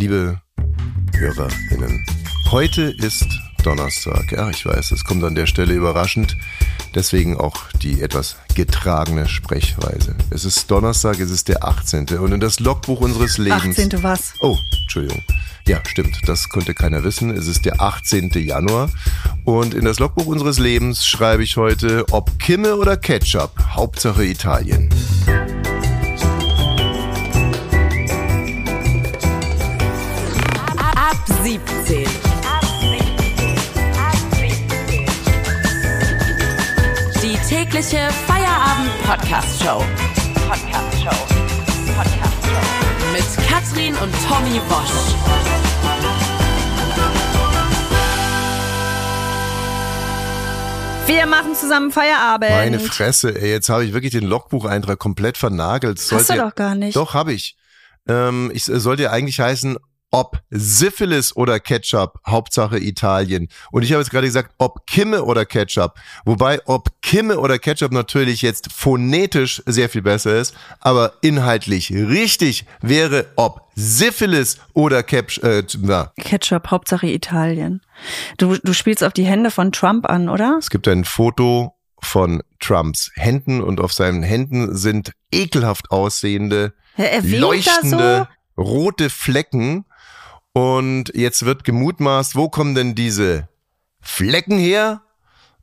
liebe HörerInnen. Heute ist Donnerstag. Ja, ich weiß, es kommt an der Stelle überraschend. Deswegen auch die etwas getragene Sprechweise. Es ist Donnerstag, es ist der 18. Und in das Logbuch unseres Lebens. 18. was? Oh, Entschuldigung. Ja, stimmt. Das konnte keiner wissen. Es ist der 18. Januar. Und in das Logbuch unseres Lebens schreibe ich heute, ob Kimme oder Ketchup. Hauptsache Italien. Tägliche Feierabend-Podcast-Show. Podcast-Show. Podcast-Show. Mit Katrin und Tommy Bosch. Wir machen zusammen Feierabend. Meine Fresse, ey, jetzt habe ich wirklich den Logbucheintrag komplett vernagelt. Hast du Sollte- doch gar nicht. Doch, habe ich. Ähm, ich sollte ja eigentlich heißen, ob Syphilis oder Ketchup, Hauptsache Italien. Und ich habe jetzt gerade gesagt, ob Kimme oder Ketchup. Wobei, ob Kimme oder Ketchup natürlich jetzt phonetisch sehr viel besser ist, aber inhaltlich richtig wäre, ob Syphilis oder Ketchup, äh, na, Ketchup, Hauptsache Italien. Du, du spielst auf die Hände von Trump an, oder? Es gibt ein Foto von Trumps Händen und auf seinen Händen sind ekelhaft aussehende, Ja, leuchtende rote Flecken. Und jetzt wird gemutmaßt, wo kommen denn diese Flecken her?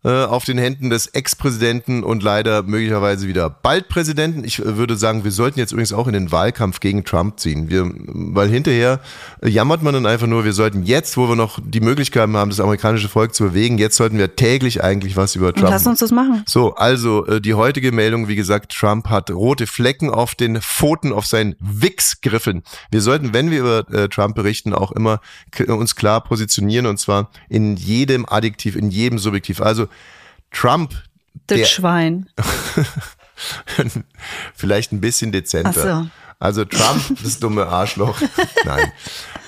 Äh, auf den Händen des Ex-Präsidenten und leider möglicherweise wieder bald Präsidenten. Ich äh, würde sagen, wir sollten jetzt übrigens auch in den Wahlkampf gegen Trump ziehen. Wir, weil hinterher äh, jammert man dann einfach nur, wir sollten jetzt, wo wir noch die Möglichkeiten haben, das amerikanische Volk zu bewegen, jetzt sollten wir täglich eigentlich was über Und Trump lass uns das machen. so, also äh, die heutige Meldung, wie gesagt, Trump hat rote Flecken auf den Pfoten, auf seinen Wichsgriffen. Wir sollten, wenn wir über Trump berichten, auch immer uns klar positionieren und zwar in jedem Adjektiv, in jedem Subjektiv. Also Trump, Das der Schwein. vielleicht ein bisschen dezenter. So. Also Trump, das dumme Arschloch. Nein,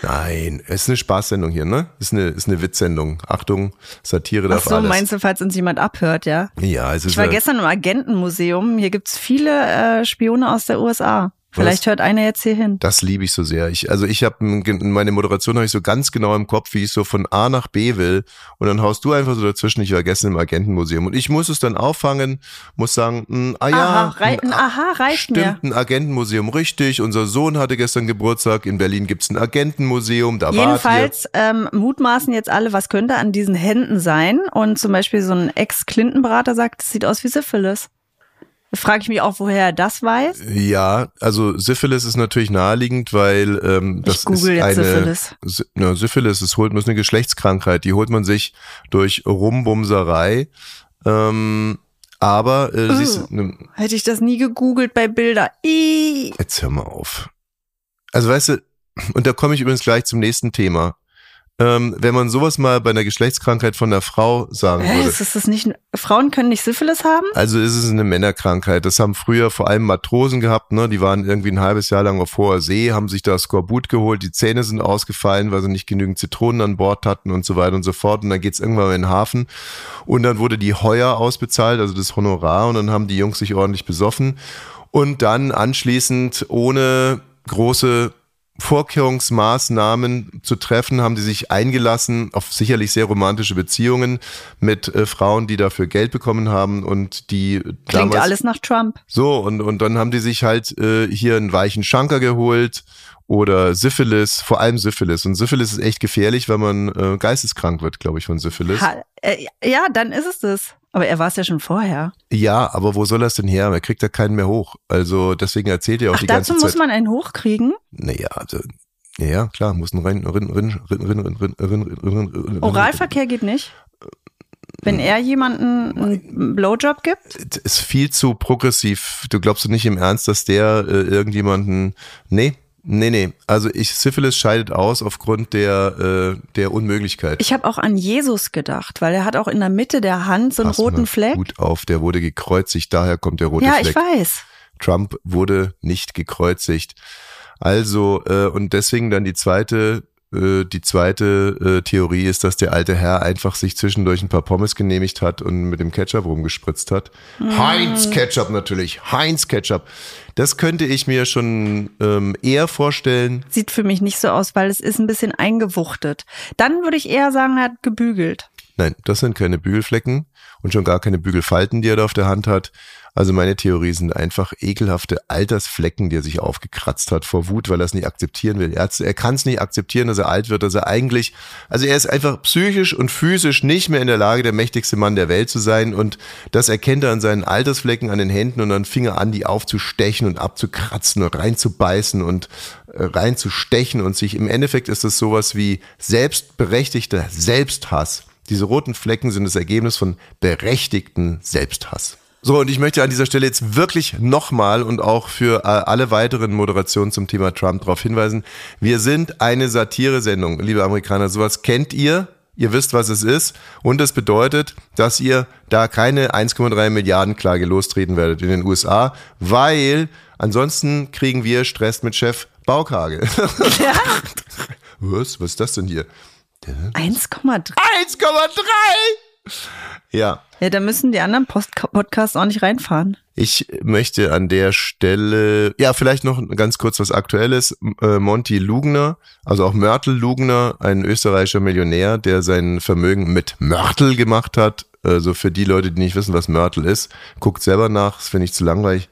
nein, es ist eine Spaßsendung hier, ne? Ist eine, ist eine Witzsendung. Achtung, Satire Ach darf so, alles. meinst du, falls uns jemand abhört, ja? ja, es ist Ich war gestern im Agentenmuseum. Hier gibt's viele äh, Spione aus der USA. Vielleicht hört einer jetzt hier hin. Das liebe ich so sehr. Ich, also ich habe meine Moderation habe ich so ganz genau im Kopf, wie ich so von A nach B will. Und dann haust du einfach so dazwischen. Ich war gestern im Agentenmuseum und ich muss es dann auffangen, muss sagen, mh, ah ja, Aha, rei ein ein Aha reicht stimmt, mir. ein Agentenmuseum, richtig. Unser Sohn hatte gestern Geburtstag. In Berlin gibt's ein Agentenmuseum. Da. Jedenfalls ähm, mutmaßen jetzt alle, was könnte an diesen Händen sein. Und zum Beispiel so ein Ex-Clinton-Berater sagt, es sieht aus wie Syphilis. Frage ich mich auch, woher er das weiß. Ja, also Syphilis ist natürlich naheliegend, weil ähm, das Ich google ist jetzt eine Syphilis. Sy- Na, Syphilis ist, holt, ist eine Geschlechtskrankheit, die holt man sich durch Rumbumserei. Ähm, aber äh, siehst, du, ne, Hätte ich das nie gegoogelt bei Bilder. Ih. jetzt hör mal auf. Also weißt du, und da komme ich übrigens gleich zum nächsten Thema. Ähm, wenn man sowas mal bei einer Geschlechtskrankheit von einer Frau sagen Hä, würde. ist das, nicht, Frauen können nicht Syphilis haben? Also ist es eine Männerkrankheit. Das haben früher vor allem Matrosen gehabt, ne? Die waren irgendwie ein halbes Jahr lang auf hoher See, haben sich da Skorbut geholt, die Zähne sind ausgefallen, weil sie nicht genügend Zitronen an Bord hatten und so weiter und so fort. Und dann geht's irgendwann in den Hafen. Und dann wurde die Heuer ausbezahlt, also das Honorar, und dann haben die Jungs sich ordentlich besoffen. Und dann anschließend ohne große Vorkehrungsmaßnahmen zu treffen, haben die sich eingelassen auf sicherlich sehr romantische Beziehungen mit äh, Frauen, die dafür Geld bekommen haben und die Klingt damals alles nach Trump. so und und dann haben die sich halt äh, hier einen weichen Schanker geholt oder Syphilis, vor allem Syphilis und Syphilis ist echt gefährlich, weil man äh, geisteskrank wird, glaube ich, von Syphilis. Ha, äh, ja, dann ist es das. Aber er war es ja schon vorher. Ja, aber wo soll er es denn her? Er kriegt ja keinen mehr hoch. Also deswegen erzählt er auch Ach, die ganze Zeit. Dazu muss man einen hochkriegen? Naja, also ja, klar, muss ein Rennen. Rin, rin, rin, rin, Oralverkehr geht nicht. Wenn er jemanden einen Blowjob gibt? Ist viel zu progressiv. Du glaubst du nicht im Ernst, dass der irgendjemanden. Nee, nee, nee. Also ich Syphilis scheidet aus aufgrund der, äh, der Unmöglichkeit. Ich habe auch an Jesus gedacht, weil er hat auch in der Mitte der Hand so einen Pass mal roten Fleck. Gut auf, der wurde gekreuzigt, daher kommt der rote Ja, Fleck. ich weiß. Trump wurde nicht gekreuzigt. Also, äh, und deswegen dann die zweite die zweite äh, Theorie ist, dass der alte Herr einfach sich zwischendurch ein paar Pommes genehmigt hat und mit dem Ketchup rumgespritzt hat. Heinz Ketchup natürlich, Heinz Ketchup. Das könnte ich mir schon ähm, eher vorstellen. Sieht für mich nicht so aus, weil es ist ein bisschen eingewuchtet. Dann würde ich eher sagen, er hat gebügelt. Nein, das sind keine Bügelflecken und schon gar keine Bügelfalten, die er da auf der Hand hat. Also meine Theorie sind einfach ekelhafte Altersflecken, die er sich aufgekratzt hat vor Wut, weil er es nicht akzeptieren will. Er, er kann es nicht akzeptieren, dass er alt wird, dass er eigentlich, also er ist einfach psychisch und physisch nicht mehr in der Lage, der mächtigste Mann der Welt zu sein und das erkennt er an seinen Altersflecken an den Händen und dann fing er an, die aufzustechen und abzukratzen und reinzubeißen und äh, reinzustechen und sich, im Endeffekt ist das sowas wie selbstberechtigter Selbsthass. Diese roten Flecken sind das Ergebnis von berechtigten Selbsthass. So, und ich möchte an dieser Stelle jetzt wirklich nochmal und auch für äh, alle weiteren Moderationen zum Thema Trump darauf hinweisen. Wir sind eine Satire-Sendung, liebe Amerikaner. Sowas kennt ihr. Ihr wisst, was es ist. Und das bedeutet, dass ihr da keine 1,3 Milliarden Klage lostreten werdet in den USA, weil ansonsten kriegen wir Stress mit Chef Baukage. Ja. Was? Was ist das denn hier? 1,3. 1,3! Ja. Ja, da müssen die anderen Post Podcasts auch nicht reinfahren. Ich möchte an der Stelle, ja, vielleicht noch ganz kurz was Aktuelles. Äh, Monty Lugner, also auch Mörtel Lugner, ein österreichischer Millionär, der sein Vermögen mit Mörtel gemacht hat. Also für die Leute, die nicht wissen, was Mörtel ist, guckt selber nach, das finde ich zu langweilig.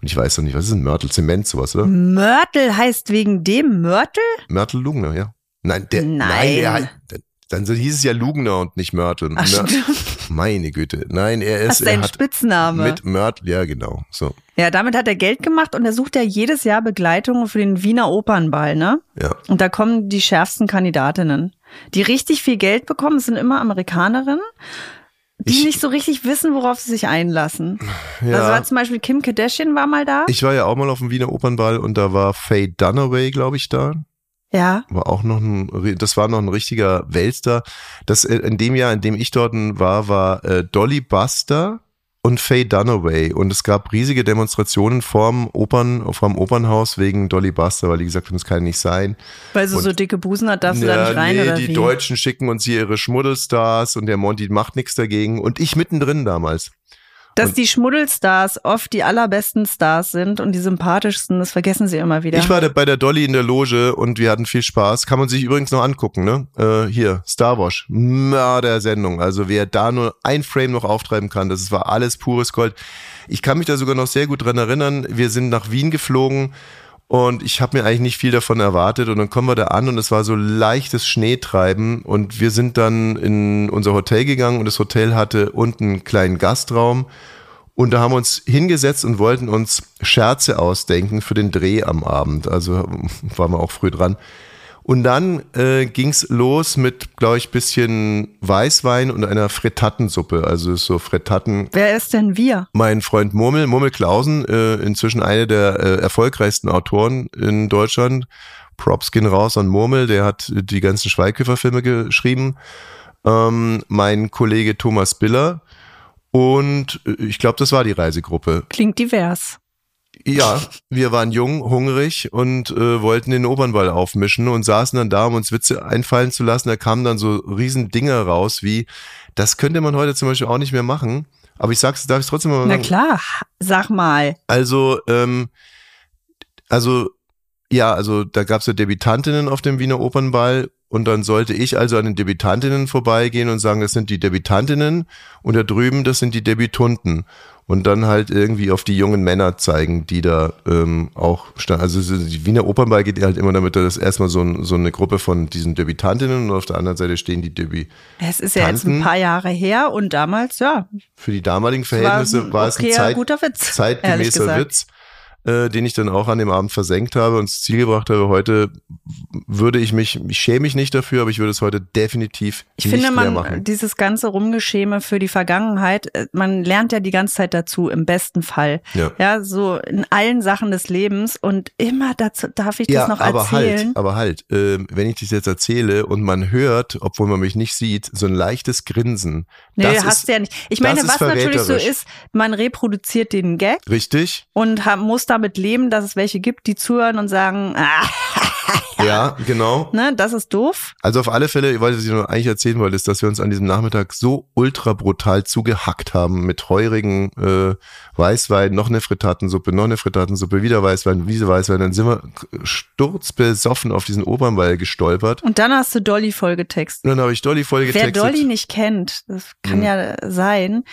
Und ich weiß doch nicht, was ist ein Mörtel? Zement, sowas, oder? Mörtel heißt wegen dem Mörtel? Mörtel Lugner, ja. Nein, der, Nein. nein, der, hat- dann hieß es ja Lugner und nicht Mörtel. Ach, stimmt. Meine Güte. Nein, er Das ist, ist er sein Spitzname. mit Mörtel, ja genau, so, Ja, damit hat er Geld gemacht und er sucht ja jedes Jahr Begleitungen für den Wiener Opernball, ne? ja. Und da kommen die schärfsten Kandidatinnen. Die richtig viel Geld bekommen, das sind immer Amerikanerinnen, die Ich- nicht so richtig wissen, worauf sie sich einlassen. Ja. Also war zum Beispiel Kim Kardashian war mal da. Ich war ja auch mal auf dem Wiener Opernball und da war Faye Dunaway, glaube ich, da. Ja. War auch noch ein, das war noch ein richtiger Weltstar. Das, äh, in dem Jahr, in dem ich dort war, war äh, Dolly Buster und Faye Dunaway. Und es gab riesige Demonstrationen vorm Opern, vorm Opernhaus wegen Dolly Buster, weil die gesagt haben, das kann nicht sein. Weil sie Und- so dicke Busen hat, darfst du da nicht rein nee, oder die wie? Deutschen schicken uns hier ihre Schmuddelstars und der Monty macht nichts dagegen. Und ich mittendrin damals. Dass und- die Schmuddelstars oft die allerbesten Stars sind und die sympathischsten, das vergessen sie immer wieder. Ich war bei der Dolly in der Loge und wir hatten viel Spaß. Kann man sich übrigens noch angucken, ne? Äh, hier, Star Wars. Mörder-Sendung. Also wer da nur ein Frame noch auftreiben kann, das war alles pures Gold. Ich kann mich da sogar noch sehr gut dran erinnern. Wir sind nach Wien geflogen und ich habe mir eigentlich nicht viel davon erwartet. Und dann kommen wir da an und es war so leichtes Schneetreiben. Und wir sind dann in unser Hotel gegangen und das Hotel hatte unten einen kleinen Gastraum. Und da haben wir uns hingesetzt und wollten uns Scherze ausdenken für den Dreh am Abend. Also waren wir auch früh dran. Und dann äh, ging's los mit, glaube ich, bisschen Weißwein und einer Frittatensuppe. Also so Frittaten. Wer ist denn wir? Mein Freund Murmel, Murmel Klausen, äh, inzwischen einer der äh, erfolgreichsten Autoren in Deutschland. Props gehen raus an Murmel, der hat die ganzen Schweighöfer-Filme geschrieben. Ähm, mein Kollege Thomas Biller. Und äh, ich glaube, das war die Reisegruppe. Klingt divers. Ja, wir waren jung, hungrig und äh, wollten den Opernball aufmischen und saßen dann da, um uns Witze einfallen zu lassen. Da kamen dann so riesen Dinger raus, wie, das könnte man heute zum Beispiel auch nicht mehr machen. Aber ich sag's, darf ich trotzdem mal Na sagen? klar, sag mal. Also, ähm, also, ja, also da gab's ja Debütantinnen auf dem Wiener Opernball und dann sollte ich also an den Debütantinnen vorbeigehen und sagen, das sind die Debütantinnen und da drüben, das sind die Debütanten. Und dann halt irgendwie auf die jungen Männer zeigen, die da ähm, auch stand. Also so die Wiener Opernball geht halt immer damit, dass erstmal so, ein, so eine Gruppe von diesen Debütantinnen und auf der anderen Seite stehen die Debüt. Es ist ja jetzt ein paar Jahre her und damals, ja, Für die damaligen Verhältnisse war, es ein okayer, Zeit, guter Witz. ehrlich zeitgemäßer. Witz, äh, den ich dann auch an dem Abend versenkt habe und ins Ziel gebracht habe. Heute würde ich mich, ich schäme mich nicht dafür, aber ich würde es heute definitiv Ich nicht finde, mehr man, machen. dieses ganze Rumgeschäme für die Vergangenheit, äh, man lernt ja die ganze Zeit dazu, im besten Fall. Ja. Ja, so in allen Sachen des Lebens und immer dazu darf ich das Ja, noch aber erzählen. halt, aber halt, ähm, wenn ich das jetzt erzähle und man hört, obwohl man mich nicht sieht, so ein leichtes Grinsen. Nee, das hast ist du ja nicht. Ich das meine, was natürlich so ist, man reproduziert den Gag richtig. und muss damit leben, dass es welche gibt, die zuhören und sagen, ah, Ja, genau. ne, das ist doof. Also auf alle Fälle, was ich noch eigentlich erzählen wollte, ist, dass wir uns an diesem Nachmittag so ultra brutal zugehackt haben mit heurigen äh, Weißwein, noch eine Frittatensuppe, noch eine Frittatensuppe, wieder Weißwein, wieder Weißwein. Dann sind wir sturzbesoffen auf diesen Opernball gestolpert. Und dann hast du Dolly vollgetextet. Und dann habe ich Dolly voll Wer. Dolly nicht kennt, das kann Mhm. ja sein.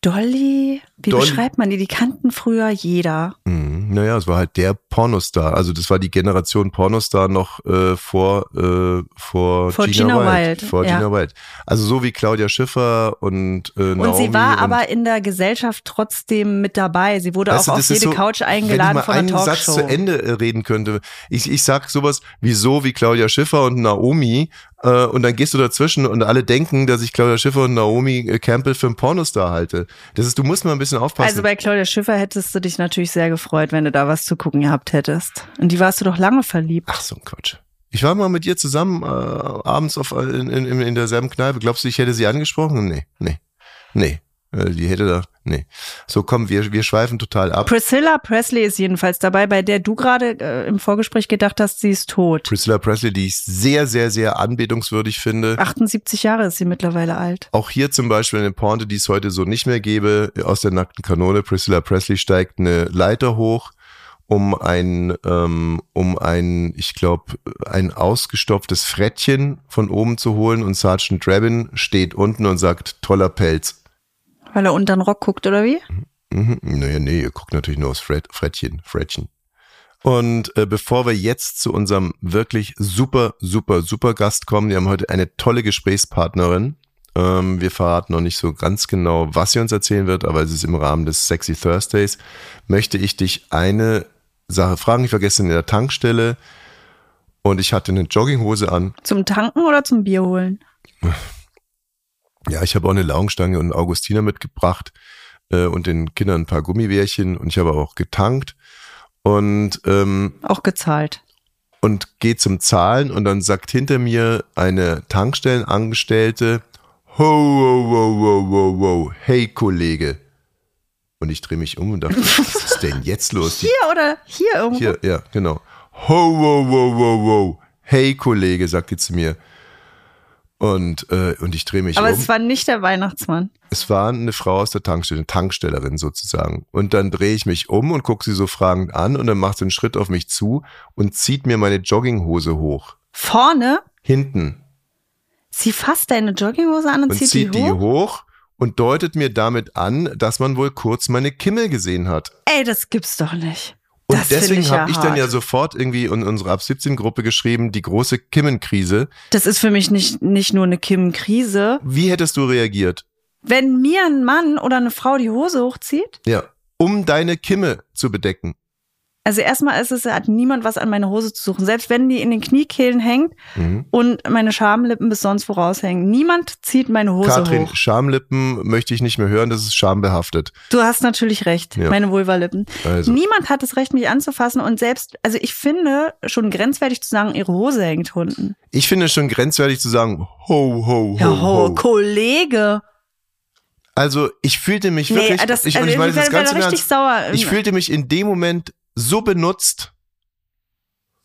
Dolly, wie Dolly. beschreibt man die? Die kannten früher jeder. Mhm. Naja, es war halt der Pornostar. Also das war die Generation Pornostar noch äh, vor, äh, vor, Vor Gina, Gina Wild. Vor ja. Gina Wild. Also so wie Claudia Schiffer und äh, Naomi. Und sie war und aber in der Gesellschaft trotzdem mit dabei. Sie wurde Weißt du, auch auf das ist jede so, Couch wenn eingeladen ich von mal einer einen Satz Talkshow. zu Ende äh, reden könnte. Ich, ich sag sowas wie so wie Claudia Schiffer und Naomi äh, und dann gehst du dazwischen und alle denken, dass ich Claudia Schiffer und Naomi äh, Campbell für einen Pornostar halte. Das ist, du musst mal ein bisschen aufpassen. Also bei Claudia Schiffer hättest du dich natürlich sehr gefreut, wenn du da was zu gucken gehabt hättest. Und die warst du doch lange verliebt. Ach so ein Quatsch. Ich war mal mit ihr zusammen äh, abends auf, in, in, in derselben Kneipe. Glaubst du, ich hätte sie angesprochen? Nee, nee, nee. Äh, Die hätte da, nee. So, komm, wir, wir schweifen total ab. Priscilla Presley ist jedenfalls dabei, bei der du gerade äh, im Vorgespräch gedacht hast, sie ist tot. Priscilla Presley, die ich sehr, sehr, sehr anbetungswürdig finde. 78 Jahre ist sie mittlerweile alt. Auch hier zum Beispiel eine Pointe, die es heute so nicht mehr gäbe, aus der nackten Kanone. Priscilla Presley steigt eine Leiter hoch, um ein, ähm, um ein, ich glaube, ein ausgestopftes Frettchen von oben zu holen und Sergeant Drabin steht unten und sagt, toller Pelz. Weil er unter den Rock guckt, oder wie? Mhm. Naja, nee, ihr guckt natürlich nur aufs Fred, Frettchen, Frettchen. Und äh, bevor wir jetzt zu unserem wirklich super, super, super Gast kommen, wir haben heute eine tolle Gesprächspartnerin. Ähm, wir verraten noch nicht so ganz genau, was sie uns erzählen wird, aber es ist im Rahmen des Sexy Thursdays. Möchte ich dich eine Sache fragen. Ich war gestern in der Tankstelle und ich hatte eine Jogginghose an. Zum Tanken oder zum Bier holen? Ja, ich habe auch eine Laugenstange und einen Augustiner mitgebracht äh, und den Kindern ein paar Gummibärchen und ich habe auch getankt und ähm, Auch gezahlt. und gehe zum Zahlen und dann sagt hinter mir eine Tankstellenangestellte, ho, ho, ho, ho, ho, ho, hey Kollege. Und ich drehe mich um und dachte, was ist denn jetzt los? Die Hier oder hier irgendwo? hier, ja, genau. Ho, ho, ho, ho, ho. Hey, Kollege, sagt die zu mir. Und, äh, und ich drehe mich Aber um. es war nicht der Weihnachtsmann. Es war eine Frau aus der Tankstelle, eine Tankstellerin sozusagen. Und dann drehe ich mich um und gucke sie so fragend an und dann macht sie einen Schritt auf mich zu und zieht mir meine Jogginghose hoch. Vorne, Hinten. sie fasst deine Jogginghose an und, Und zieht, zieht die hoch. hoch und deutet mir damit an, dass man wohl kurz meine Kimmel gesehen hat. Ey, das gibt's doch nicht. Und das deswegen habe ja ich dann hart. ja sofort irgendwie in unsere Ab 17 Gruppe geschrieben, die große Kimmenkrise. Das ist für mich nicht, nicht nur eine Kim-Krise. Wie hättest du reagiert? Wenn mir ein Mann oder eine Frau die Hose hochzieht, Ja. Um deine Kimme zu bedecken. Also erstmal ist es, hat niemand was an meine Hose zu suchen. Selbst wenn die in den Kniekehlen hängt Mhm. und meine Schamlippen bis sonst voraushängen. Niemand zieht meine Hose Katrin, hoch. Schamlippen möchte ich nicht mehr hören, das ist schambehaftet. Du hast natürlich recht, Ja. meine Vulvalippen. Also. Niemand hat das Recht, mich anzufassen und selbst, also ich finde schon grenzwertig zu sagen, ihre Hose hängt unten. Ich finde schon grenzwertig zu sagen, ho, ho, ho, Ja, ho, ho. Kollege. Also ich fühlte mich wirklich, nee, das, ich, also ich meine das werde ganz im richtig Ernst, sauer. ich fühlte mich in dem Moment so benutzt.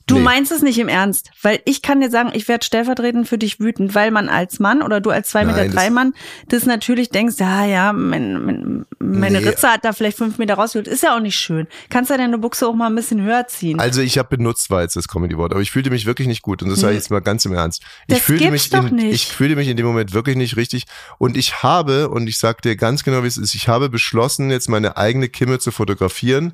Du Nee. meinst es nicht im Ernst, weil ich kann dir sagen, ich werde stellvertretend für dich wütend, weil man als Mann oder du als zwei Nein, Meter das- drei Mann das natürlich denkst, ja, ja, mein, mein, meine Nee. Ritze hat da vielleicht fünf Meter rausgeholt. Ist ja auch nicht schön. Kannst ja deine Buchse auch mal ein bisschen höher ziehen. Also ich habe benutzt war jetzt das Comedy-Wort, aber ich fühlte mich wirklich nicht gut und das sage ich jetzt mal ganz im Ernst. Ich Das fühlte mich doch in, nicht. ich fühlte mich in dem Moment wirklich nicht richtig und ich habe und ich sag dir ganz genau wie es ist, ich habe beschlossen jetzt meine eigene Kimme zu fotografieren,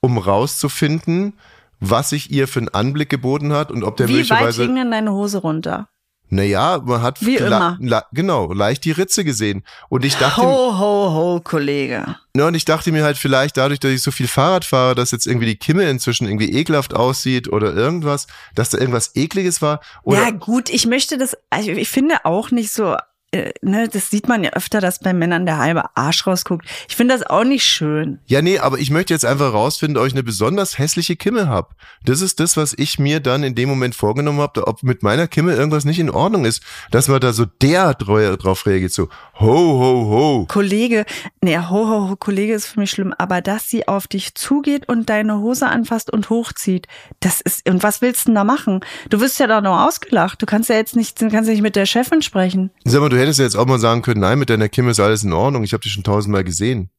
um rauszufinden, was sich ihr für einen Anblick geboten hat und ob der Wie weit möglicherweise ging denn deine Hose runter? Naja, man hat Wie immer. Genau, leicht die Ritze gesehen. Und ich dachte, Ho, ho, ho, Kollege. ne, und ich dachte mir halt vielleicht dadurch, dass ich so viel Fahrrad fahre, dass jetzt irgendwie die Kimme inzwischen irgendwie ekelhaft aussieht oder irgendwas, dass da irgendwas ekliges war. Oder ja, gut, ich möchte das, also ich finde auch nicht so äh, ne, das sieht man ja öfter, dass bei Männern der halbe Arsch rausguckt. Ich finde das auch nicht schön. Ja, nee, aber ich möchte jetzt einfach rausfinden, ob ich eine besonders hässliche Kimme hab. Das ist das, was ich mir dann in dem Moment vorgenommen habe, ob mit meiner Kimme irgendwas nicht in Ordnung ist. Dass man da so der drauf reagiert, so ho, ho, ho. Kollege, nee, ho, ho, ho, Kollege ist für mich schlimm, aber dass sie auf dich zugeht und deine Hose anfasst und hochzieht, das ist, und was willst du denn da machen? Du wirst ja da noch ausgelacht. Du kannst ja jetzt nicht, du kannst nicht mit der Chefin sprechen. Sag mal, du hättest ja jetzt auch mal sagen können, nein, mit deiner Kimme ist alles in Ordnung. Ich habe dich schon tausendmal gesehen.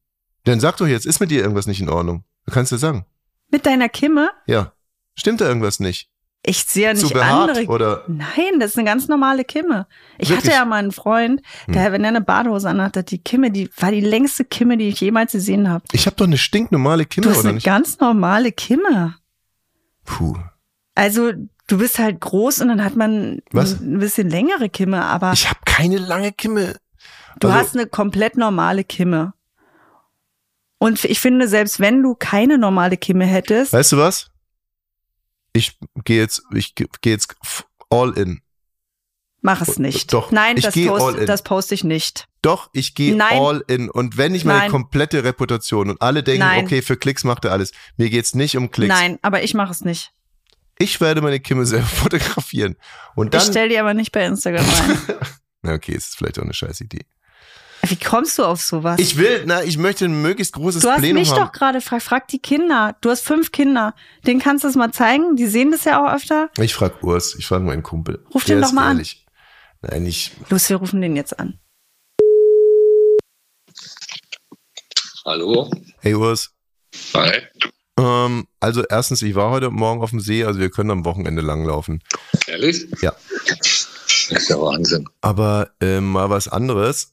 Dann sag doch jetzt, ist mit dir irgendwas nicht in Ordnung? Du kannst ja sagen. Mit deiner Kimme? Ja. Stimmt da irgendwas nicht? Ich sehe ja nicht Zu behaart, andere. oder? Nein, das ist eine ganz normale Kimme. Ich Wirklich? hatte ja mal einen Freund, der, wenn er eine Badehose anhatte, die Kimme, die war die längste Kimme, die ich jemals gesehen habe. Ich habe doch eine stinknormale Kimme, Du hast oder eine nicht? ganz normale Kimme. Puh. Also, du bist halt groß und dann hat man Was? ein bisschen längere Kimme, aber Ich habe keine lange Kimme. du also- hast eine komplett normale Kimme. Und ich finde, selbst wenn du keine normale Kimme hättest, Weißt du was? Ich gehe jetzt, ich gehe jetzt all in. mach es nicht. Doch, Nein, ich das, post, in. das poste ich nicht. Doch, ich gehe all in. Und wenn ich meine Nein. komplette Reputation und alle denken, Nein. okay, für Klicks macht er alles. Mir geht's nicht um Klicks. Nein, aber ich mache es nicht. Ich werde meine Kimme selber fotografieren. Und ich dann. stell die aber nicht bei Instagram rein. Na, okay, ist vielleicht auch eine scheiß Idee. Wie kommst du auf sowas? Ich will, na, ich möchte ein möglichst großes du hast Plenum mich haben. doch gerade gefragt, frag die Kinder. Du hast fünf Kinder. Den kannst du es mal zeigen. Die sehen das ja auch öfter. Ich frag Urs, ich frage meinen Kumpel. Ruf Der den doch mal an. ehrlich. Nein, ich, Los, wir rufen den jetzt an. Hallo? hey Urs. Hi. Ähm, also erstens, ich war heute Morgen auf dem See, also wir können am Wochenende langlaufen. Ehrlich? Ja. Das ist ja Wahnsinn. Aber ähm, mal was anderes.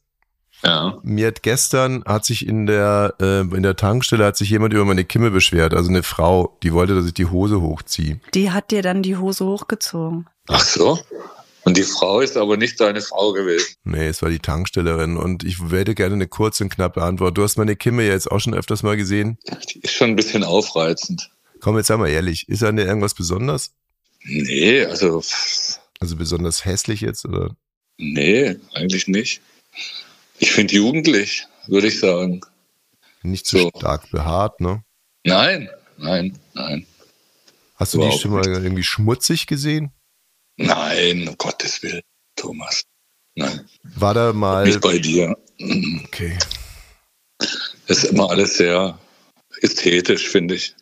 Ja. Mir hat gestern hat sich in der äh, in der Tankstelle hat sich jemand über meine Kimme beschwert, also eine Frau, die wollte, dass ich die Hose hochziehe. Die hat dir dann die Hose hochgezogen. Ach so? Und die Frau ist aber nicht deine Frau gewesen. Nee, es war die Tankstellerin und ich hätte gerne eine kurze und knappe Antwort. Du hast meine Kimme ja jetzt auch schon öfters mal gesehen. Die ist schon ein bisschen aufreizend. Komm, jetzt sei mal ehrlich, ist an der irgendwas besonders? Nee, also, Also besonders hässlich jetzt oder? nee, eigentlich nicht. Ich finde jugendlich, würde ich sagen. Nicht zu So. stark behaart, ne? Nein, nein, nein. Hast du die Überhaupt schon mal irgendwie schmutzig gesehen? Nein, um Gottes Willen, Thomas. Nein, War da mal. nicht bei dir. Okay. Das ist immer alles sehr ästhetisch, finde ich.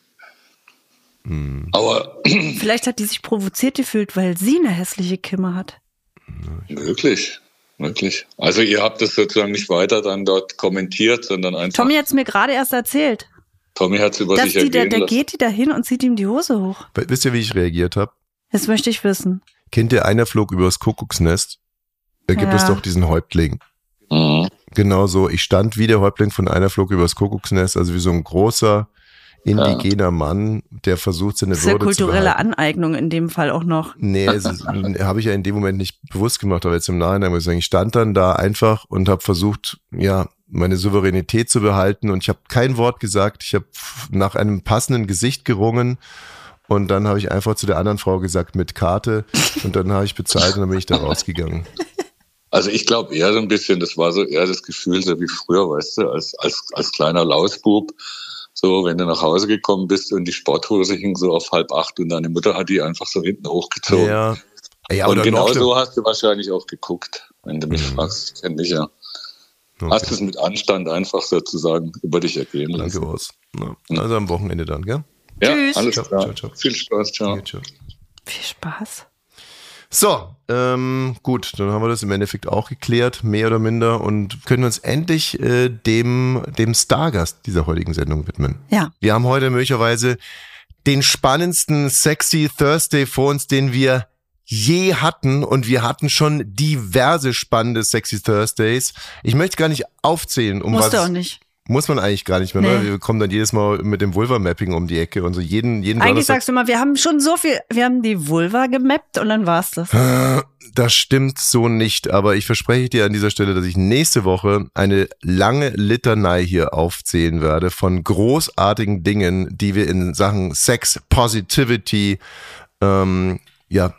Hm. Aber Vielleicht hat die sich provoziert gefühlt, weil sie eine hässliche Kimme hat. Möglich, möglich. Also ihr habt das sozusagen nicht weiter dann dort kommentiert, sondern einfach. Tommy hat es mir gerade erst erzählt. Tommy hat es über Dass sich die, der, ergehen der lassen. geht die da hin und zieht ihm die Hose hoch. Wisst ihr, wie ich reagiert habe? Das möchte ich wissen. Kennt ihr einer flog übers Kuckucksnest? Da gibt Ja. es doch diesen Häuptling. Mhm. Genau so. Ich stand wie der Häuptling von einer flog übers Kuckucksnest, also wie so ein großer indigener Mann, der versucht, seine Das ist ja Würde zu kulturelle. Aneignung in dem Fall auch noch. Nee, habe ich ja in dem Moment nicht bewusst gemacht, aber jetzt im Nachhinein muss ich sagen, ich stand dann da einfach und habe versucht, ja, meine Souveränität zu behalten und ich habe kein Wort gesagt. Ich habe nach einem passenden Gesicht gerungen und dann habe ich einfach zu der anderen Frau gesagt mit Karte und dann habe ich bezahlt und dann bin ich da rausgegangen. Also ich glaube eher so ein bisschen, das war so eher das Gefühl, so wie früher, weißt du, als, als, als kleiner Lausbub. So, wenn du nach Hause gekommen bist und die Sporthose hing so auf halb acht und deine Mutter hat die einfach so hinten hochgezogen. Ja, ja und genau so hast du wahrscheinlich auch geguckt, wenn du mich Mhm. fragst. Kenn ich ja. Okay. Hast es mit Anstand einfach sozusagen über dich ergehen lassen. Danke, Urs. Ja, also am Wochenende dann, gell? Ja, Tschüss. alles Ciao, klar. ciao, ciao. Viel Spaß, ciao. Ja. Viel Spaß. So, ähm, gut, dann haben wir das im Endeffekt auch geklärt, mehr oder minder, und können uns endlich äh, dem, dem Stargast dieser heutigen Sendung widmen. Ja. Wir haben heute möglicherweise den spannendsten Sexy Thursday vor uns, den wir je hatten und wir hatten schon diverse spannende Sexy Thursdays. Ich möchte gar nicht aufzählen, um Musst was du auch nicht. Muss man eigentlich gar nicht mehr. Ne? Nee. Wir kommen dann jedes Mal mit dem Vulva-Mapping um die Ecke und so jeden jeden Eigentlich sagst du immer, wir haben schon so viel, wir haben die Vulva gemappt und dann war's das. Das stimmt so nicht, aber ich verspreche dir an dieser Stelle, dass ich nächste Woche eine lange Litanei hier aufzählen werde von großartigen Dingen, die wir in Sachen Sex Positivity ähm, ja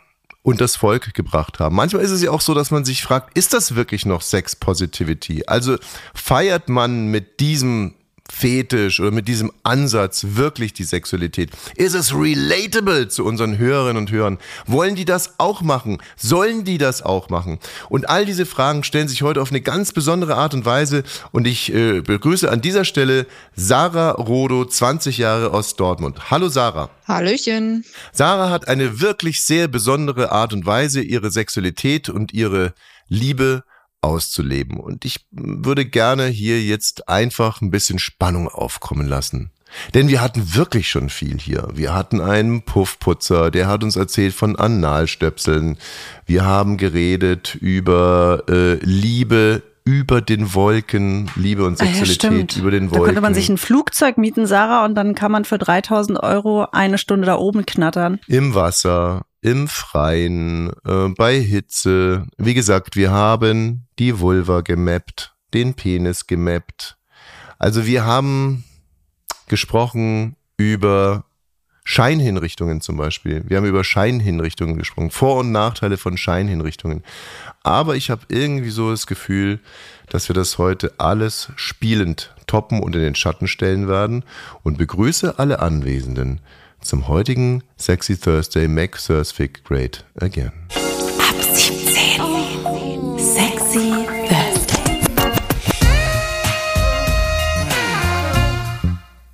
und das Volk gebracht haben. Manchmal ist es ja auch so, dass man sich fragt, ist das wirklich noch Sex Positivity? Also feiert man mit diesem Fetisch oder mit diesem Ansatz wirklich die Sexualität? Ist es relatable zu unseren Hörerinnen und Hörern? Wollen die das auch machen? Sollen die das auch machen? Und all diese Fragen stellen sich heute auf eine ganz besondere Art und Weise und ich äh, begrüße an dieser Stelle Sarah Rodo, 20 Jahre aus Dortmund. Hallo Sarah. Hallöchen. Sarah hat eine wirklich sehr besondere Art und Weise, ihre Sexualität und ihre Liebe auszuleben. Und ich würde gerne hier jetzt einfach ein bisschen Spannung aufkommen lassen. Denn wir hatten wirklich schon viel hier. Wir hatten einen Puffputzer, der hat uns erzählt von Analstöpseln. Wir haben geredet über äh, Liebe über den Wolken, Liebe und Sexualität ah, ja, über den Wolken. Da könnte man sich ein Flugzeug mieten, Sarah, und dann kann man für 3000 Euro eine Stunde da oben knattern. Im Wasser, im Freien, äh, bei Hitze. Wie gesagt, wir haben die Vulva gemappt, den Penis gemappt. Also wir haben gesprochen über Scheinhinrichtungen zum Beispiel. Wir haben über Scheinhinrichtungen gesprochen, Vor- und Nachteile von Scheinhinrichtungen. Aber ich habe irgendwie so das Gefühl, dass wir das heute alles spielend toppen und in den Schatten stellen werden und begrüße alle Anwesenden zum heutigen Sexy Thursday Mac Thursfic Great Again. Ab 17. Sexy Thursday.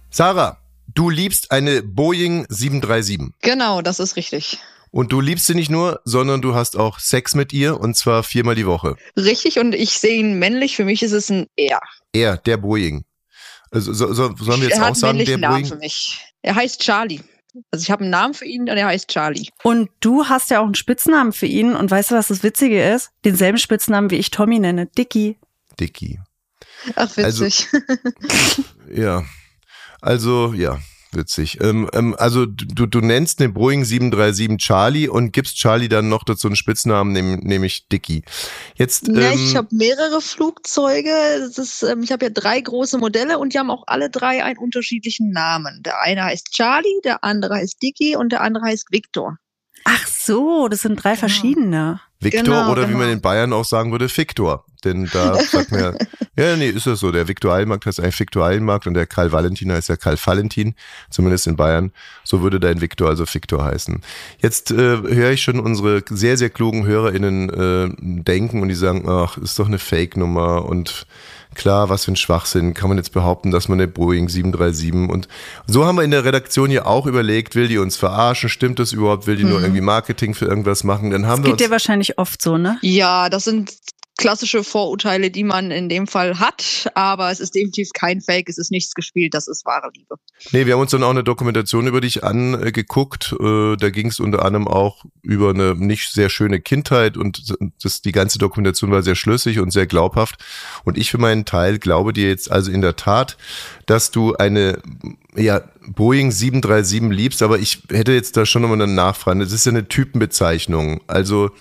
Sarah, du liebst eine Boeing 737. Genau, das ist richtig. Und du liebst sie nicht nur, sondern du hast auch Sex mit ihr und zwar viermal die Woche. Richtig, und ich sehe ihn männlich. Für mich ist es ein Er. Er, der Boeing. Also, so, so, sollen wir jetzt er auch sagen, der männlichen Namen Boeing? für mich. Er heißt Charlie. Also ich habe einen Namen für ihn und er heißt Charlie. Und du hast ja auch einen Spitznamen für ihn. Und weißt du, was das Witzige ist? Denselben Spitznamen, wie ich Tommy nenne. Dicky. Dicky. Ach, Also- witzig. Ja. Also, ja, witzig. Ähm, ähm, also du, du nennst den Boeing 737 Charlie und gibst Charlie dann noch dazu einen Spitznamen, nehm, nämlich Dicky. Jetzt, ja, ähm, ich habe mehrere Flugzeuge. Das ist, ähm, ich habe ja drei große Modelle und die haben auch alle drei einen unterschiedlichen Namen. Der eine heißt Charlie, der andere heißt Dicky und der andere heißt Victor. Ach so, das sind drei verschiedene. Victor genau, oder wie man genau. in Bayern auch sagen würde, Victor. Denn da sagt man ja, ja, nee, ist das so. Der Viktor Eilenmarkt heißt eigentlich Viktor Eilenmarkt und der Karl Valentin heißt ja Karl Valentin, zumindest in Bayern. So würde dein Viktor also Victor heißen. Jetzt äh, höre ich schon unsere sehr, sehr klugen HörerInnen äh, denken und die sagen, ach, ist doch eine Fake-Nummer und klar, was für ein Schwachsinn, kann man jetzt behaupten, dass man eine Boeing 737 und so haben wir in der Redaktion ja auch überlegt, will die uns verarschen, stimmt das überhaupt, will die nur irgendwie Marketing für irgendwas machen, dann haben Das wir geht uns dir wahrscheinlich oft so, ne? Ja, das sind klassische Vorurteile, die man in dem Fall hat, aber es ist definitiv kein Fake, es ist nichts gespielt, das ist wahre Liebe. Nee, wir haben uns dann auch eine Dokumentation über dich angeguckt. Äh, da ging es unter anderem auch über eine nicht sehr schöne Kindheit und das, die ganze Dokumentation war sehr schlüssig und sehr glaubhaft. Und ich für meinen Teil glaube dir jetzt also in der Tat, dass du eine ja, Boeing 737 liebst, aber ich hätte jetzt da schon nochmal eine Nachfrage. Das ist ja eine Typenbezeichnung. Also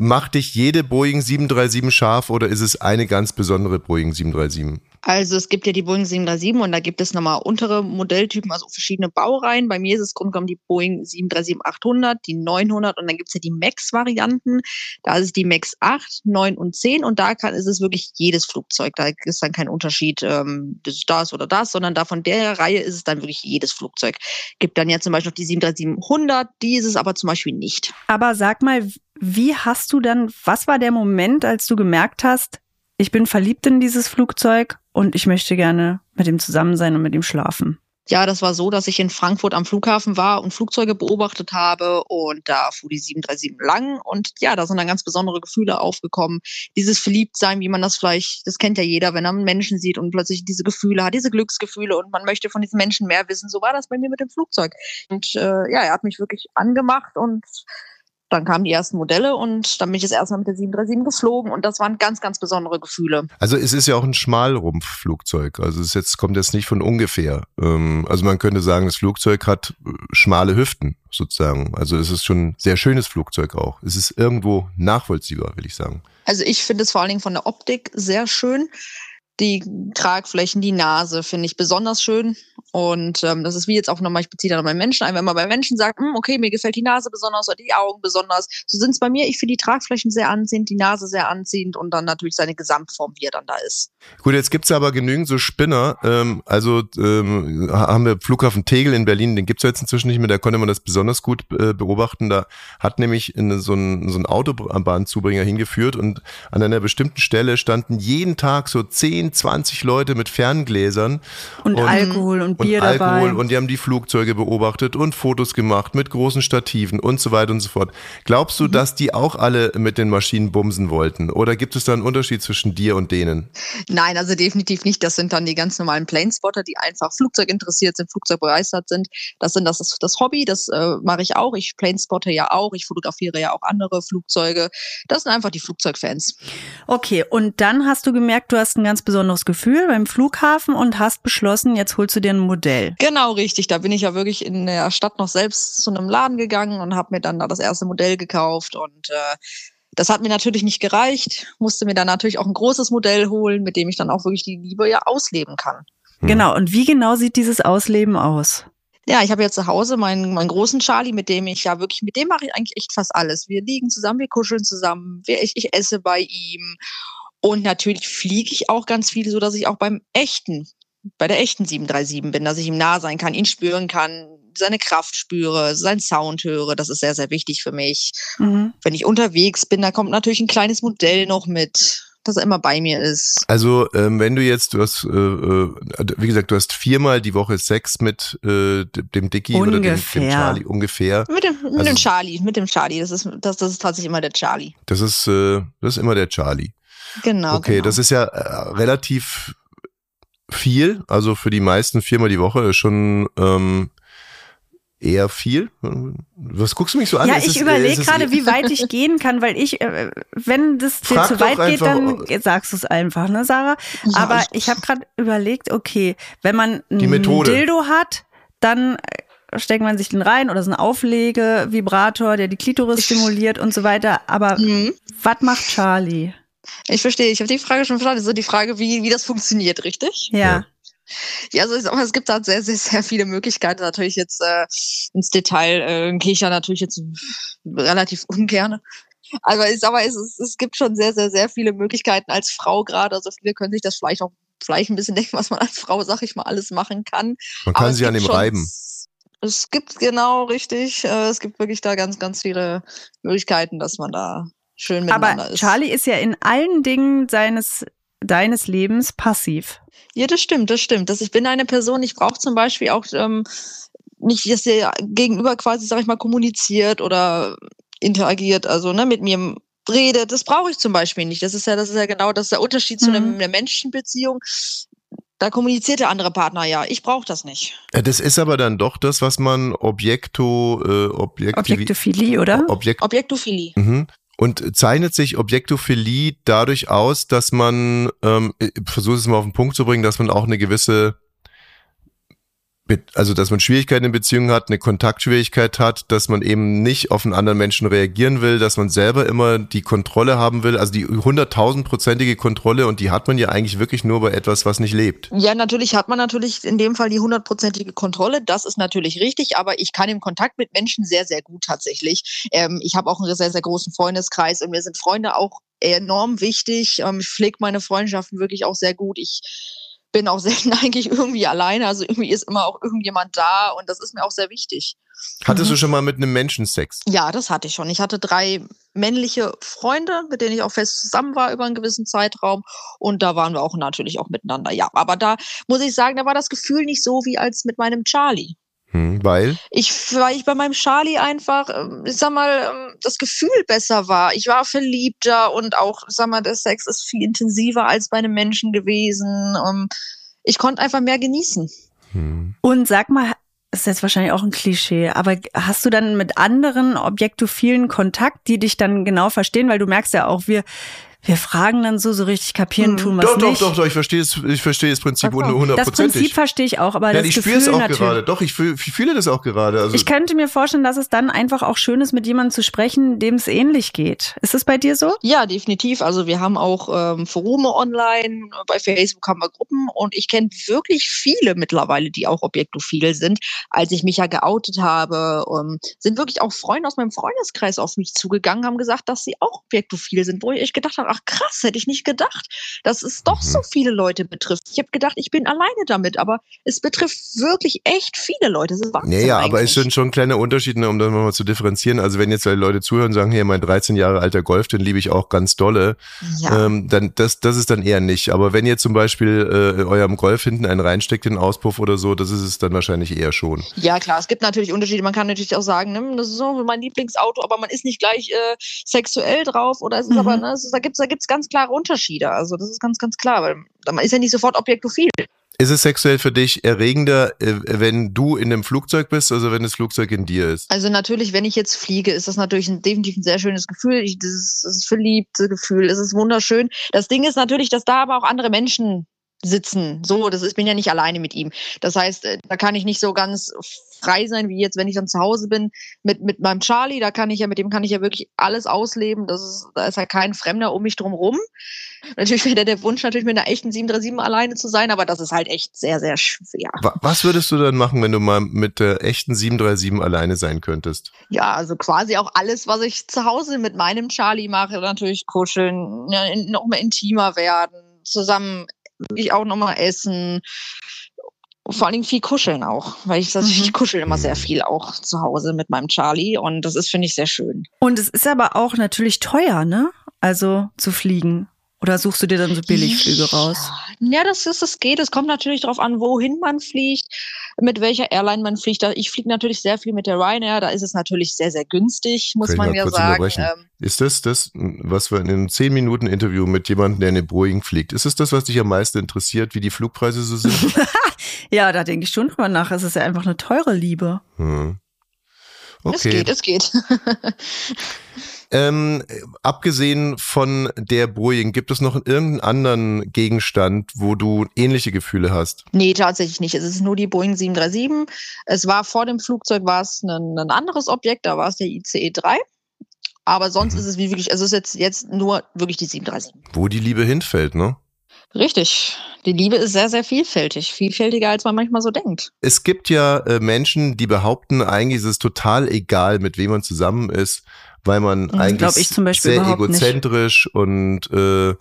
macht dich jede Boeing 737 scharf oder ist es eine ganz besondere Boeing 737? Also es gibt ja die Boeing 737 und da gibt es nochmal untere Modelltypen, also verschiedene Baureihen. Bei mir ist es grundgenommen die Boeing 737-800, die 900 und dann gibt es ja die MAX-Varianten. Da ist es die MAX 8, 9 und 10 und da kann, ist es wirklich jedes Flugzeug. Da ist dann kein Unterschied, ähm, das ist das oder das, sondern da von der Reihe ist es dann wirklich jedes Flugzeug. Gibt dann ja zum Beispiel noch die 737-100, die ist es aber zum Beispiel nicht. Aber sag mal, wie hast du dann, was war der Moment, als du gemerkt hast, ich bin verliebt in dieses Flugzeug und ich möchte gerne mit ihm zusammen sein und mit ihm schlafen? Ja, das war so, dass ich in Frankfurt am Flughafen war und Flugzeuge beobachtet habe und da fuhr die 737 lang und ja, da sind dann ganz besondere Gefühle aufgekommen. Dieses Verliebtsein, wie man das vielleicht, das kennt ja jeder, wenn er einen Menschen sieht und plötzlich diese Gefühle hat, diese Glücksgefühle und man möchte von diesen Menschen mehr wissen. So war das bei mir mit dem Flugzeug. Und äh, ja, er hat mich wirklich angemacht und dann kamen die ersten Modelle und dann bin ich das erste Mal mit der 737 geflogen und das waren ganz, ganz besondere Gefühle. Also es ist ja auch ein Schmalrumpfflugzeug. Also es jetzt, kommt jetzt nicht von ungefähr. Ähm, also man könnte sagen, das Flugzeug hat äh, schmale Hüften sozusagen. Also es ist schon ein sehr schönes Flugzeug auch. Es ist irgendwo nachvollziehbar, will ich sagen. Also ich finde es vor allen Dingen von der Optik sehr schön. Die Tragflächen, die Nase finde ich besonders schön. Und ähm, das ist wie jetzt auch nochmal, ich beziehe da nochmal Menschen ein, wenn man bei Menschen sagt, hm, okay, mir gefällt die Nase besonders oder die Augen besonders. So sind es bei mir. Ich finde die Tragflächen sehr anziehend, die Nase sehr anziehend und dann natürlich seine Gesamtform, wie er dann da ist. Gut, jetzt gibt's aber genügend so Spinner. Ähm, also ähm, haben wir Flughafen Tegel in Berlin, den gibt's ja jetzt inzwischen nicht mehr, da konnte man das besonders gut äh, beobachten. Da hat nämlich in so ein, so ein Autobahnzubringer hingeführt und an einer bestimmten Stelle standen jeden Tag so 10, 20 Leute mit Ferngläsern. Und, Alkohol und Bier und Alkohol dabei. und die haben die Flugzeuge beobachtet und Fotos gemacht mit großen Stativen und so weiter und so fort. Glaubst du, Mhm. dass die auch alle mit den Maschinen bumsen wollten? Oder gibt es da einen Unterschied zwischen dir und denen? Nein, also definitiv nicht. Das sind dann die ganz normalen Planespotter, die einfach Flugzeug interessiert sind, Flugzeug begeistert sind. Das sind das ist das Hobby, das äh, mache ich auch. Ich planespotte ja auch, ich fotografiere ja auch andere Flugzeuge. Das sind einfach die Flugzeugfans. Okay, und dann hast du gemerkt, du hast ein ganz besonderes Gefühl beim Flughafen und hast beschlossen, jetzt holst du dir ein Modell. Genau, richtig. Da bin ich ja wirklich in der Stadt noch selbst zu einem Laden gegangen und habe mir dann da das erste Modell gekauft und äh, das hat mir natürlich nicht gereicht, musste mir dann natürlich auch ein großes Modell holen, mit dem ich dann auch wirklich die Liebe ja ausleben kann. Hm. Genau, und wie genau sieht dieses Ausleben aus? Ja, ich habe jetzt zu Hause meinen, meinen großen Charlie, mit dem ich ja wirklich, mit dem mache ich eigentlich echt fast alles. Wir liegen zusammen, wir kuscheln zusammen, wir, ich, ich esse bei ihm. Und natürlich fliege ich auch ganz viel, so dass ich auch beim echten, bei der echten 737 bin, dass ich ihm nah sein kann, ihn spüren kann, seine Kraft spüre, seinen Sound höre. Das ist sehr, sehr wichtig für mich. Mhm. Wenn ich unterwegs bin, da kommt natürlich ein kleines Modell noch mit, dass er immer bei mir ist. Also ähm, wenn du jetzt, du hast, äh, äh, wie gesagt, du hast viermal die Woche Sex mit äh, dem Dicky oder dem, dem. Charlie ungefähr. Mit dem, mit Also- dem Charlie, mit dem Charlie. Das ist, das, das ist tatsächlich immer der Charlie. Das ist, äh, das ist immer der Charlie. Genau. Okay, genau. das ist ja äh, relativ viel. Also für die meisten viermal die Woche ist schon ähm, eher viel. Was guckst du mich so an? Ja, Ist ich ist überlege gerade, wie weit ich gehen kann, weil ich, äh, wenn das dir Frag zu weit geht, einfach- dann sagst du es einfach, ne, Sarah? Ja, Aber ich- ich habe gerade überlegt, okay, wenn man ein. Dildo hat, dann äh, steckt man sich den rein oder so ein Auflege-Vibrator, der die Klitoris stimuliert und so weiter. Aber Mhm. was macht Charlie? Ich verstehe, ich habe die Frage schon verstanden. So die Frage, wie, wie das funktioniert, richtig? Ja. Ja. Also ich sag mal, es gibt da sehr, sehr, sehr viele Möglichkeiten. Natürlich jetzt äh, ins Detail äh, gehe ich ja natürlich jetzt relativ ungern. Aber ich sag mal, es, es gibt schon sehr, sehr, sehr viele Möglichkeiten als Frau gerade. Also viele können sich das vielleicht auch vielleicht ein bisschen denken, was man als Frau, sag ich mal, alles machen kann. Man kann sie an dem reiben. Es gibt genau richtig. Äh, es gibt wirklich da ganz, ganz viele Möglichkeiten, dass man da schön miteinander Aber ist. Charlie ist ja in allen Dingen seines, deines Lebens passiv. Ja, das stimmt, das stimmt. Das, ich bin eine Person, ich brauche zum Beispiel auch ähm, nicht, dass der Gegenüber quasi, sag ich mal, kommuniziert oder interagiert, also ne, mit mir redet. Das brauche ich zum Beispiel nicht. Das ist ja, das ist ja genau das ist der Unterschied zu Mhm. einem, einer Menschenbeziehung. Da kommuniziert der andere Partner ja. Ich brauche das nicht. Das ist aber dann doch das, was man Objekto, äh, Objektivi Objektophilie, oder? Objekt Objektophilie. Mhm. Und zeichnet sich Objektophilie dadurch aus, dass man, ähm, versuche es mal auf den Punkt zu bringen, dass man auch eine gewisse, also dass man Schwierigkeiten in Beziehungen hat, eine Kontaktschwierigkeit hat, dass man eben nicht auf einen anderen Menschen reagieren will, dass man selber immer die Kontrolle haben will, also die hunderttausendprozentige Kontrolle und die hat man ja eigentlich wirklich nur bei etwas, was nicht lebt. Ja, natürlich hat man natürlich in dem Fall die hundertprozentige Kontrolle. Das ist natürlich richtig, aber ich kann im Kontakt mit Menschen sehr, sehr gut tatsächlich. Ähm, ich habe auch einen sehr, sehr großen Freundeskreis und mir sind Freunde auch enorm wichtig. Ähm, ich pflege meine Freundschaften wirklich auch sehr gut. Ich bin auch selten eigentlich irgendwie alleine. Also irgendwie ist immer auch irgendjemand da und das ist mir auch sehr wichtig. Hattest du schon mal mit einem Menschen Sex? Ja, das hatte ich schon. Ich hatte drei männliche Freunde, mit denen ich auch fest zusammen war über einen gewissen Zeitraum. Und da waren wir auch natürlich auch miteinander. Ja, aber da muss ich sagen, da war das Gefühl nicht so wie als mit meinem Charlie. Hm, weil? Ich, weil ich bei meinem Charlie einfach, ähm, ich sag mal, ähm, das Gefühl besser war. Ich war verliebter und auch, sag mal, der Sex ist viel intensiver als bei einem Menschen gewesen. Ähm, Ich konnte einfach mehr genießen. Hm. Und sag mal, ist jetzt wahrscheinlich auch ein Klischee, aber hast du dann mit anderen objektophilen Kontakt, die dich dann genau verstehen? Weil du merkst ja auch, wir, Wir fragen dann so, so richtig kapieren tun wir Doch, doch, nicht. doch, doch, ich verstehe es, ich verstehe das Prinzip so. Das hundertprozentig. Prinzip verstehe ich auch, aber Ja, das ich Gefühl es auch natürlich. gerade. Doch, ich, fühl, ich fühle das auch gerade. Also, Ich könnte mir vorstellen, dass es dann einfach auch schön ist, mit jemandem zu sprechen, dem es ähnlich geht. Ist es bei dir so? Ja, definitiv. Also wir haben auch ähm, Forume online, bei Facebook haben wir Gruppen und ich kenne wirklich viele mittlerweile, die auch objektophil sind. Als ich mich ja geoutet habe, ähm, sind wirklich auch Freunde aus meinem Freundeskreis auf mich zugegangen, haben gesagt, dass sie auch objektophil sind, wo ich echt gedacht habe, ach krass, hätte ich nicht gedacht, dass es doch so viele Leute betrifft. Ich habe gedacht, ich bin alleine damit, aber es betrifft wirklich echt viele Leute. Das ist Wahnsinn Ja, ja, aber es eigentlich. sind schon kleine Unterschiede, ne, um das mal zu differenzieren. Also wenn jetzt Leute zuhören und sagen, hey, mein 13 Jahre alter Golf, den liebe ich auch ganz dolle, ja. ähm, dann das, das ist dann eher nicht. Aber wenn ihr zum Beispiel äh, eurem Golf hinten einen reinsteckt, den Auspuff oder so, das ist es dann wahrscheinlich eher schon. Ja, klar, es gibt natürlich Unterschiede. Man kann natürlich auch sagen, ne, das ist so mein Lieblingsauto, aber man ist nicht gleich äh, sexuell drauf oder es ist Mhm. aber, ne, es ist, da gibt's da gibt's ganz klare Unterschiede. Also das ist ganz, ganz klar, weil man ist ja nicht sofort objektophil. Ist es sexuell für dich erregender, äh, wenn du in einem Flugzeug bist, also wenn das Flugzeug in dir ist? Also natürlich, wenn ich jetzt fliege, ist das natürlich ein, definitiv ein sehr schönes Gefühl. Ich, dieses, dieses verliebte Gefühl, es ist wunderschön. Das Ding ist natürlich, dass da aber auch andere Menschen sitzen. So, das ist, bin ja nicht alleine mit ihm. Das heißt, äh, da kann ich nicht so ganz frei sein, wie jetzt, wenn ich dann zu Hause bin mit, mit meinem Charlie. Da kann ich ja, mit dem kann ich ja wirklich alles ausleben. Das ist, da ist ja kein Fremder um mich drum rum. Natürlich wäre der Wunsch, natürlich mit einer echten 737 alleine zu sein, aber das ist halt echt sehr, sehr schwer. Wa- Was würdest du dann machen, wenn du mal mit der echten 737 alleine sein könntest? Ja, also quasi auch alles, was ich zu Hause mit meinem Charlie mache, natürlich kuscheln, ja, noch mal intimer werden, zusammen wirklich auch noch mal essen. Vor allen Dingen viel kuscheln auch, weil ich, Mhm. ich kuschel immer sehr viel auch zu Hause mit meinem Charlie und das ist, finde ich, sehr schön. Und es ist aber auch natürlich teuer, ne? Also zu fliegen. Oder suchst du dir dann so Billigflüge raus? Ja, das ist, das geht. Es kommt natürlich darauf an, wohin man fliegt, mit welcher Airline man fliegt. Ich fliege natürlich sehr viel mit der Ryanair. Da ist es natürlich sehr, sehr günstig, muss man ja sagen. Ähm, Ist das das, was wir in einem 10 Minuten Interview mit jemandem, der eine Boeing fliegt, ist es das, was dich am meisten interessiert, wie die Flugpreise so sind? Ja, da denke ich schon drüber nach. Es ist ja einfach eine teure Liebe. hm. Es Okay. geht, es geht. Ähm, äh, abgesehen von der Boeing, gibt es noch irgendeinen anderen Gegenstand, wo du ähnliche Gefühle hast? Nee, tatsächlich nicht. Es ist nur die Boeing 737. Es war vor dem Flugzeug war es ein, ein anderes Objekt, da war es der ICE 3. Aber sonst ist es wie wirklich, also es ist jetzt, jetzt nur wirklich die 737. Wo die Liebe hinfällt, ne? Richtig. Die Liebe ist sehr, sehr vielfältig. Vielfältiger, als man manchmal so denkt. Es gibt ja äh, Menschen, die behaupten, eigentlich ist es total egal, mit wem man zusammen ist, weil man Mhm, eigentlich glaub ich zum Beispiel sehr überhaupt nicht. egozentrisch und äh,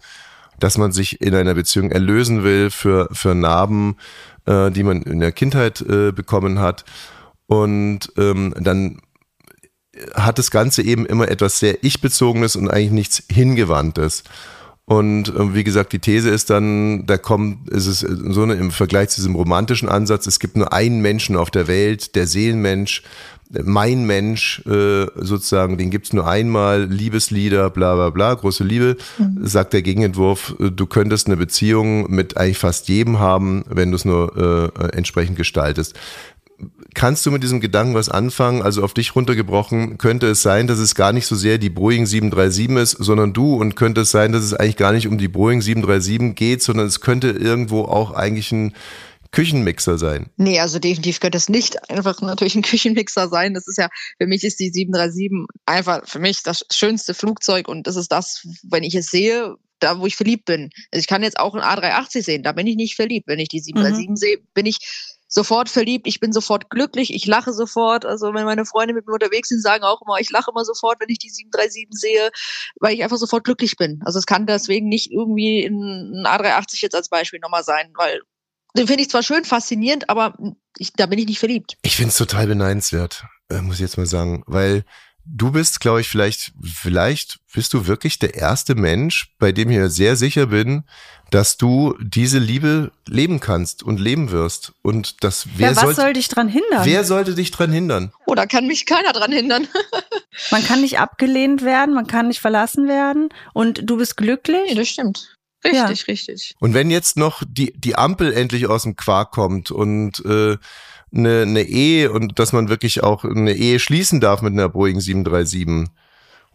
dass man sich in einer Beziehung erlösen will für, für Narben, äh, die man in der Kindheit äh, bekommen hat. Und ähm, dann hat das Ganze eben immer etwas sehr Ich-bezogenes und eigentlich nichts Hingewandtes. Und äh, wie gesagt, die These ist dann, da kommt, ist es so eine, im Vergleich zu diesem romantischen Ansatz, es gibt nur einen Menschen auf der Welt, der Seelenmensch, äh, mein Mensch, äh, sozusagen, den gibt's nur einmal, Liebeslieder, bla bla bla, große Liebe, sagt der Gegenentwurf, äh, du könntest eine Beziehung mit eigentlich fast jedem haben, wenn du es nur äh, entsprechend gestaltest. Kannst du mit diesem Gedanken was anfangen? Also auf dich runtergebrochen, könnte es sein, dass es gar nicht so sehr die Boeing 737 ist, sondern du und könnte es sein, dass es eigentlich gar nicht um die Boeing 737 geht, sondern es könnte irgendwo auch eigentlich ein Küchenmixer sein. Nee, also definitiv könnte es nicht einfach natürlich ein Küchenmixer sein. Das ist ja, für mich ist die 737 einfach für mich das schönste Flugzeug und das ist das, wenn ich es sehe, da wo ich verliebt bin. Also ich kann jetzt auch ein A380 sehen, da bin ich nicht verliebt. Wenn ich die 737 sehe, bin ich sofort verliebt, ich bin sofort glücklich, ich lache sofort. Also wenn meine Freunde mit mir unterwegs sind, sagen auch immer, ich lache immer sofort, wenn ich die 737 sehe, weil ich einfach sofort glücklich bin. Also es kann deswegen nicht irgendwie ein A380 jetzt als Beispiel nochmal sein, weil den finde ich zwar schön, faszinierend, aber ich, da bin ich nicht verliebt. Ich finde es total beneidenswert, äh, muss ich jetzt mal sagen, weil du bist, glaube ich, vielleicht, vielleicht bist du wirklich der erste Mensch, bei dem ich mir sehr sicher bin, dass du diese Liebe leben kannst und leben wirst. Und das wer ja, was sollte, soll dich dran hindern? wer sollte dich dran hindern? Oh, da kann mich keiner dran hindern. man kann nicht abgelehnt werden, man kann nicht verlassen werden und du bist glücklich. Nee, das stimmt. Richtig, richtig. Und wenn jetzt noch die, die Ampel endlich aus dem Quark kommt und äh, eine, eine Ehe und dass man wirklich auch eine Ehe schließen darf mit einer Boeing 737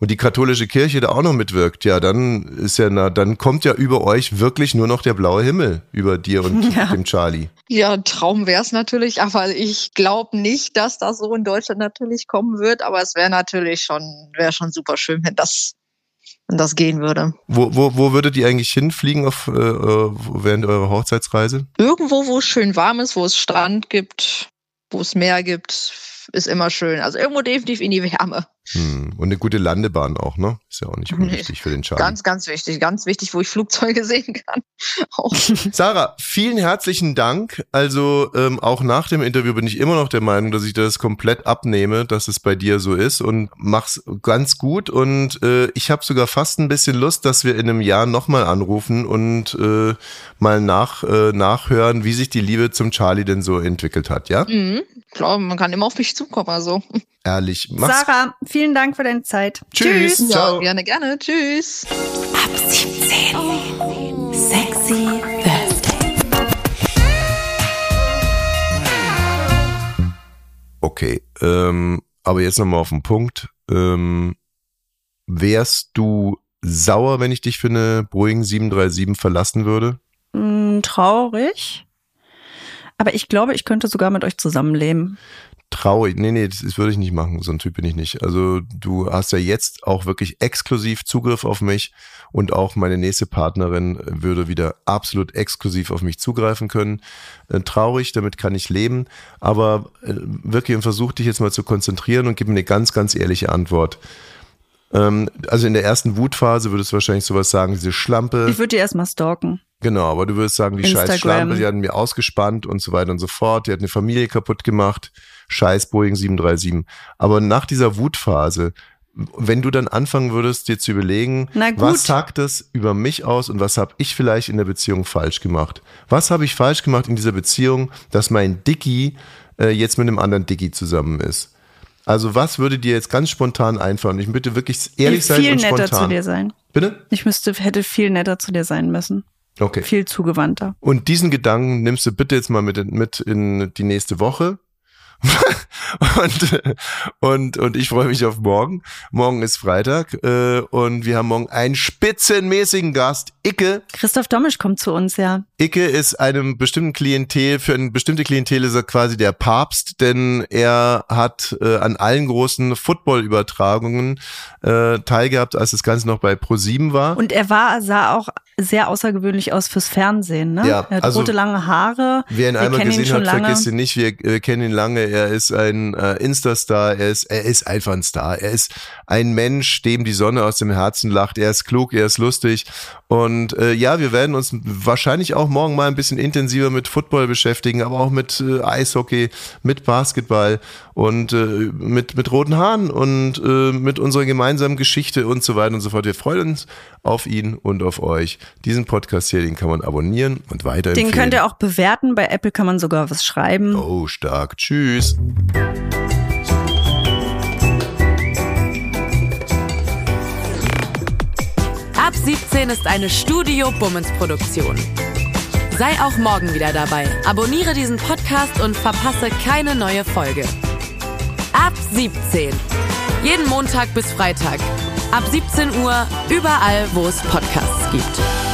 und die katholische Kirche da auch noch mitwirkt, ja, dann ist ja, na, dann kommt ja über euch wirklich nur noch der blaue Himmel über dir und Ja. dem Charlie. Ja, Traum wäre es natürlich, aber ich glaube nicht, dass das so in Deutschland natürlich kommen wird. Aber es wäre natürlich schon, wäre schon super schön, wenn das, wenn das gehen würde. Wo, wo, wo würdet ihr eigentlich hinfliegen auf, äh, äh, während eurer Hochzeitsreise? Irgendwo, wo es schön warm ist, wo es Strand gibt, wo es Meer gibt, ist immer schön. Also irgendwo definitiv in die Wärme. Hm. Und eine gute Landebahn auch, ne? Ist ja auch nicht Nee. unwichtig für den Charlie. Ganz, ganz wichtig, ganz wichtig, wo ich Flugzeuge sehen kann. Sarah, vielen herzlichen Dank. Also ähm, auch nach dem Interview bin ich immer noch der Meinung, dass ich das komplett abnehme, dass es bei dir so ist und mach's ganz gut. Und äh, ich habe sogar fast ein bisschen Lust, dass wir in einem Jahr nochmal anrufen und äh, mal nach, äh, nachhören, wie sich die Liebe zum Charlie denn so entwickelt hat. Ja, Mhm. Ich glaube, man kann immer auf mich zukommen. Also. ehrlich. Mach's. Sarah, vielen Dank für deine Zeit. Tschüss. Ja, Ciao. Gerne, gerne. Tschüss. Ab 17. Sexy Thursday. Okay, ähm, aber jetzt nochmal auf den Punkt. Ähm, wärst du sauer, wenn ich dich für eine Boeing 737 verlassen würde? Mm, traurig. Aber ich glaube, ich könnte sogar mit euch zusammenleben. Traurig. Nee, nee, das, das würde ich nicht machen. So ein Typ bin ich nicht. Also du hast ja jetzt auch wirklich exklusiv Zugriff auf mich und auch meine nächste Partnerin würde wieder absolut exklusiv auf mich zugreifen können. Äh, traurig, damit kann ich leben. Aber äh, wirklich versuch dich jetzt mal zu konzentrieren und gib mir eine ganz, ganz ehrliche Antwort. Ähm, also in der ersten Wutphase würdest du wahrscheinlich sowas sagen, diese Schlampe. Ich würde die erstmal stalken. Genau, aber du würdest sagen, die scheiß Instagram. Schlampe, die hatten mir ausgespannt und so weiter und so fort. Die hat eine Familie kaputt gemacht. Scheiß Boeing 737. Aber nach dieser Wutphase, wenn du dann anfangen würdest, dir zu überlegen, was sagt das über mich aus und was habe ich vielleicht in der Beziehung falsch gemacht? Was habe ich falsch gemacht in dieser Beziehung, dass mein Dicky äh, jetzt mit einem anderen Dicky zusammen ist? Also was würde dir jetzt ganz spontan einfallen? Ich bitte wirklich ehrlich ich sein viel und netter spontan. zu dir sein. Bitte? Ich müsste, hätte viel netter zu dir sein müssen. Okay. Viel zugewandter. Und diesen Gedanken nimmst du bitte jetzt mal mit, mit in die nächste Woche. Und, und, und ich freue mich auf morgen. Morgen ist Freitag äh, und wir haben morgen einen spitzenmäßigen Gast. Icke. Christoph Domisch kommt zu uns, ja. Icke ist einem bestimmten Klientel, für eine bestimmte Klientel ist er quasi der Papst, denn er hat äh, an allen großen Football-Übertragungen äh, teilgehabt, als das Ganze noch bei Pro7 war. Und er war, sah auch sehr außergewöhnlich aus fürs Fernsehen, ne? Ja, er hat also- rote lange Haare. Wer ihn Wir einmal ihn gesehen schon hat, lange. vergisst ihn nicht. Wir äh, kennen ihn lange. Er ist ein äh, Insta-Star. Er ist, er ist einfach ein Star. Er ist ein Mensch, dem die Sonne aus dem Herzen lacht. Er ist klug, er ist lustig. Und äh, ja, wir werden uns wahrscheinlich auch morgen mal ein bisschen intensiver mit Football beschäftigen, aber auch mit äh, Eishockey, mit Basketball und äh, mit, mit roten Haaren und äh, mit unserer gemeinsamen Geschichte und so weiter und so fort. Wir freuen uns auf ihn und auf euch. Diesen Podcast hier, den kann man abonnieren und weiterempfehlen. Den könnt ihr auch bewerten. Bei Apple kann man sogar was schreiben. Oh, stark. Tschüss. Ab 17 ist eine Studio Bummens Produktion. Sei auch morgen wieder dabei. Abonniere diesen Podcast und verpasse keine neue Folge. Ab 17. Jeden Montag bis Freitag. Ab 17 Uhr überall, wo es Podcasts gibt.